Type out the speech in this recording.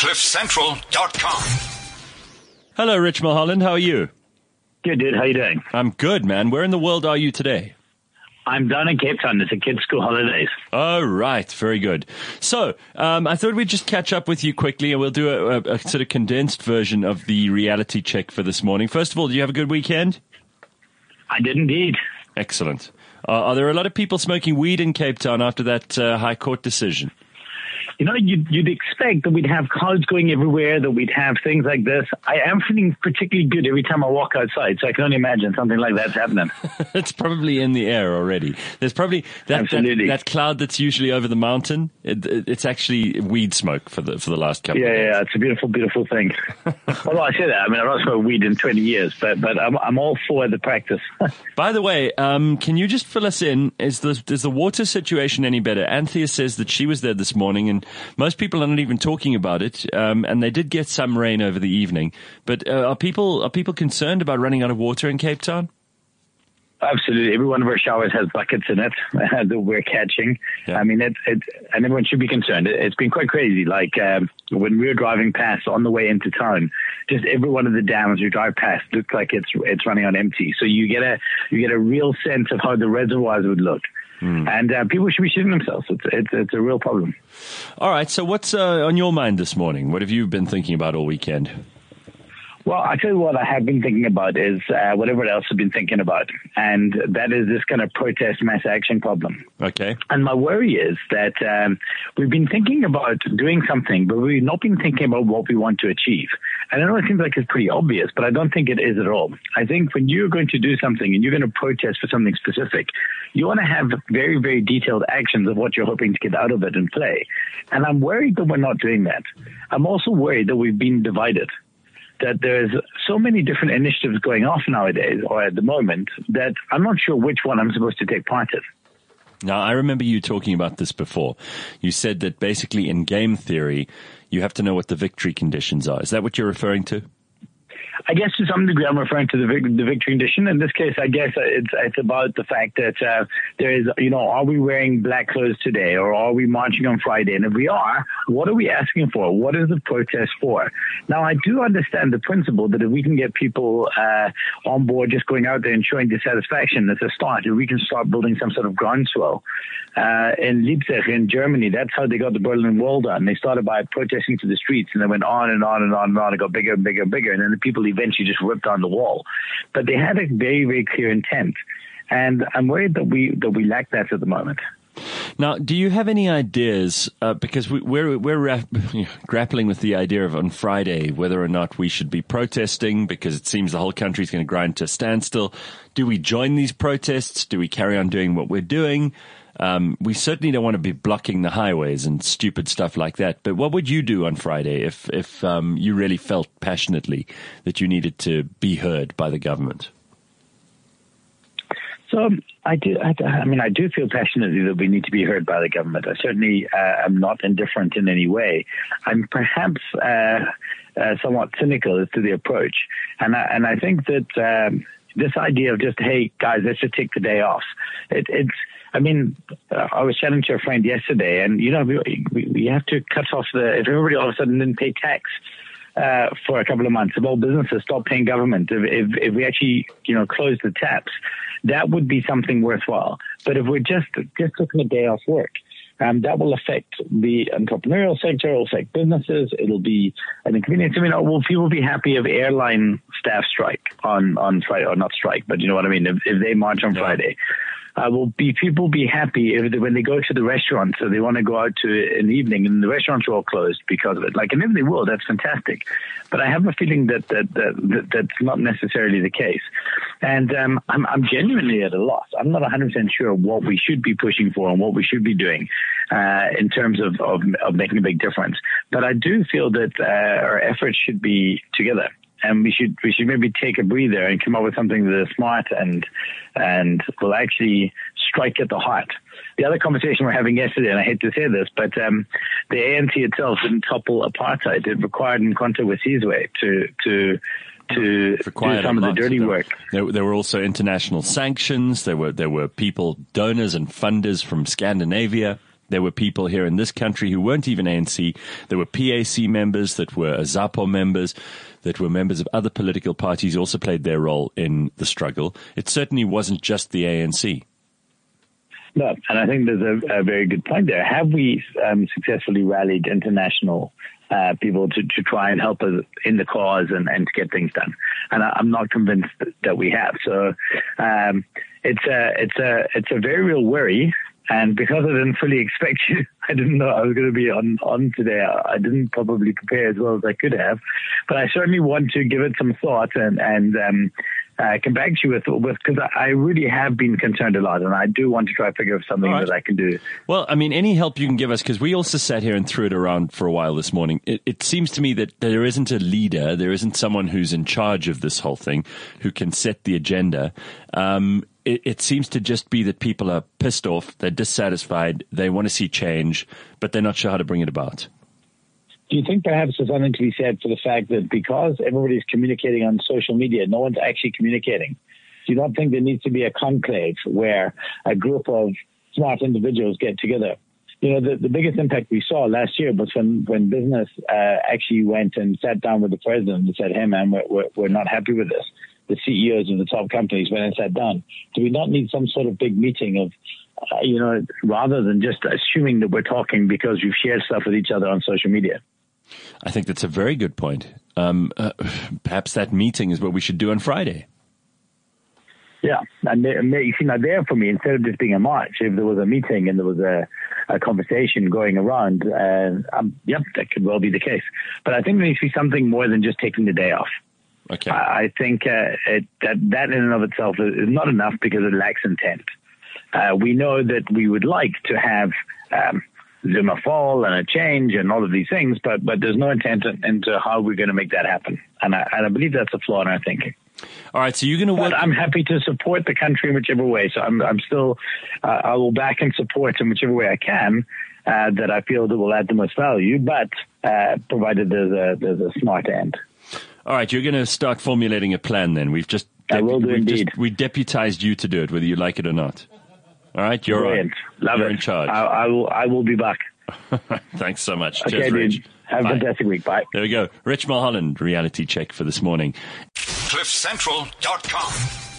CliffCentral.com. Hello, Rich Mulholland. How are you? Good, dude. How you doing? I'm good, man. Where in the world are you today? I'm down in Cape Town. It's a kids' school holidays. Oh, right. Very good. So, um, I thought we'd just catch up with you quickly and we'll do a, a, a, sort of condensed version of the reality check for this morning. First of all, do you have a good weekend? I did indeed. Excellent. Uh, are there a lot of people smoking weed in Cape Town after that uh, High Court decision? You know, you'd, you'd expect that we'd have clouds going everywhere, that we'd have things like this. I am feeling particularly good every time I walk outside, so I can only imagine something like that's happening. it's probably in the air already. There's probably that, that, that, cloud that's usually over the mountain. It, it, it's actually weed smoke for the for the last couple. Yeah, of days. yeah, yeah, it's a beautiful, beautiful thing. Although I say that, I mean, I've not smoked weed in 20 years, but but I'm I'm all for the practice. By the way, um, can you just fill us in? Is the is the water situation any better? Anthea says that she was there this morning and most people are not even talking about it, um, and they did get some rain over the evening. But uh, are people are people concerned about running out of water in Cape Town? Absolutely. Every one of our showers has buckets in it that we're catching. Yeah. I mean, it, it, and everyone should be concerned. It, has been quite crazy. Like, um, when we were driving past on the way into town, just every one of the dams you drive past looks like it's, it's running on empty. So you get a, you get a real sense of how the reservoirs would look. Mm. And uh, people should be shooting themselves. It's, it's, it's a real problem. All right. So, what's uh, on your mind this morning? What have you been thinking about all weekend? Well, I tell you what I have been thinking about is uh, whatever else I've been thinking about, and that is this kind of protest mass action problem. Okay. And my worry is that um, we've been thinking about doing something, but we've not been thinking about what we want to achieve. And I know it seems like it's pretty obvious, but I don't think it is at all. I think when you're going to do something and you're going to protest for something specific, you want to have very, very detailed actions of what you're hoping to get out of it and play. And I'm worried that we're not doing that. I'm also worried that we've been divided that there's so many different initiatives going off nowadays or at the moment that I'm not sure which one I'm supposed to take part in. Now, I remember you talking about this before. You said that basically in game theory, you have to know what the victory conditions are. Is that what you're referring to? I guess to some degree, I'm referring to the, the victory condition. In this case, I guess it's it's about the fact that uh, there is, you know, are we wearing black clothes today, or are we marching on Friday? And if we are, what are we asking for? What is the protest for? Now, I do understand the principle that if we can get people uh, on board, just going out there and showing dissatisfaction, as a start. If we can start building some sort of groundswell uh, in Leipzig in Germany, that's how they got the Berlin Wall done. They started by protesting to the streets, and they went on and on and on and on. It got bigger and bigger and bigger, and then the people eventually just ripped on the wall. But they had a very, very clear intent. And I'm worried that we that we lack that at the moment. Now, do you have any ideas? Uh, because we, are we're, we're grappling with the idea of on Friday whether or not we should be protesting because it seems the whole country is going to grind to a standstill. Do we join these protests? Do we carry on doing what we're doing? Um, we certainly don't want to be blocking the highways and stupid stuff like that. But what would you do on Friday if if um, you really felt passionately that you needed to be heard by the government? So um, I do. I, I, mean, I do feel passionately that we need to be heard by the government. I certainly uh, am not indifferent in any way. I'm perhaps uh, uh, somewhat cynical as to the approach, and I, and I think that um, this idea of just hey guys, let's just take the day off. It, it's I mean, uh, I was chatting to a friend yesterday, and you know, we, we have to cut off the if everybody all of a sudden didn't pay tax. Uh, for a couple of months, if all businesses stop paying government, if, if, if we actually, you know, close the taps, that would be something worthwhile. But if we're just just taking a day off work, um, that will affect the entrepreneurial sector, it'll affect businesses, it'll be an inconvenience. I mean, will people be happy if airline staff strike on, on Friday, or not strike, but you know what I mean, if, if they march on yeah. Friday? Uh, will be people be happy if they, when they go to the restaurant, so they want to go out to an evening and the restaurants are all closed because of it. Like, and if they will, that's fantastic. But I have a feeling that that, that, that that's not necessarily the case, and um, I'm, I'm genuinely at a loss. I'm not 100 percent sure what we should be pushing for and what we should be doing uh, in terms of, of, of making a big difference. But I do feel that uh, our efforts should be together and we should we should maybe take a breather and come up with something that is smart and and will actually strike at the heart. The other conversation we're having yesterday, and I hate to say this, but um, the ANC itself didn't topple apartheid. It required Mkhonto Wesizwe to to to do some of the dirty work. There, there, were also international sanctions. There were there were people, donors and funders from Scandinavia There were people here in this country who weren't even ANC. There were PAC members that were AZAPO members that were members of other political parties also played their role in the struggle. It certainly wasn't just the ANC. No, and I think there's a, a very good point there. Have we um, successfully rallied international uh, people to, to try and help us in the cause and, and to get things done? And I, am not convinced that we have. So um, it's a it's a it's a very real worry. And because I didn't fully expect you, I didn't know I was going to be on, on today. I didn't probably prepare as well as I could have, but I certainly want to give it some thought and, and, um, uh, come back to you with with because I really have been concerned a lot, and I do want to try to figure out something right. that I can do. Well, I mean, any help you can give us because we also sat here and threw it around for a while this morning. It, it, seems to me that there isn't a leader, there isn't someone who's in charge of this whole thing who can set the agenda. Um, it, it seems to just be that people are pissed off, they're dissatisfied, they want to see change, but they're not sure how to bring it about. Do you think perhaps there's something to be said for the fact that because everybody's communicating on social media, no one's actually communicating? Do you not think there needs to be a conclave where a group of smart individuals get together? You know, the, the biggest impact we saw last year was when, when business uh, actually went and sat down with the president and said, hey, man, we're, we're, we're not happy with this the CEOs of the top companies when and sat down. Do we not need some sort of big meeting of, uh, you know, rather than just assuming that we're talking because we've shared stuff with each other on social media? I think that's a very good point. Um, uh, perhaps that meeting is what we should do on Friday. Yeah, and you see, now there for me, instead of just being a march, if there was a meeting and there was a, a conversation going around, uh, um, yep, that could well be the case. But I think there needs to be something more than just taking the day off. Okay. I think uh, it, that that in and of itself is not enough because it lacks intent. Uh, we know that we would like to have um, Zuma fall and a change and all of these things, but but there's no intent into how we're going to make that happen, and I, and I believe that's a flaw in our thinking. All right, so you're going to work. But I'm happy to support the country in whichever way. So I'm I'm still uh, I will back and support in whichever way I can uh, that I feel that will add the most value, but uh, provided there's a there's a smart end. All right, you're going to start formulating a plan then. We've just, I will do indeed. Just, we deputized you to do it, whether you like it or not. All right, you're Brilliant. on. Love you're it. in charge. I, I, will. I will be back. Thanks so much. Okay, Cheers, dude. Rich. Have Bye. a fantastic week. Bye. There we go. Rich Mulholland, reality check for this morning. CliffCentral.com.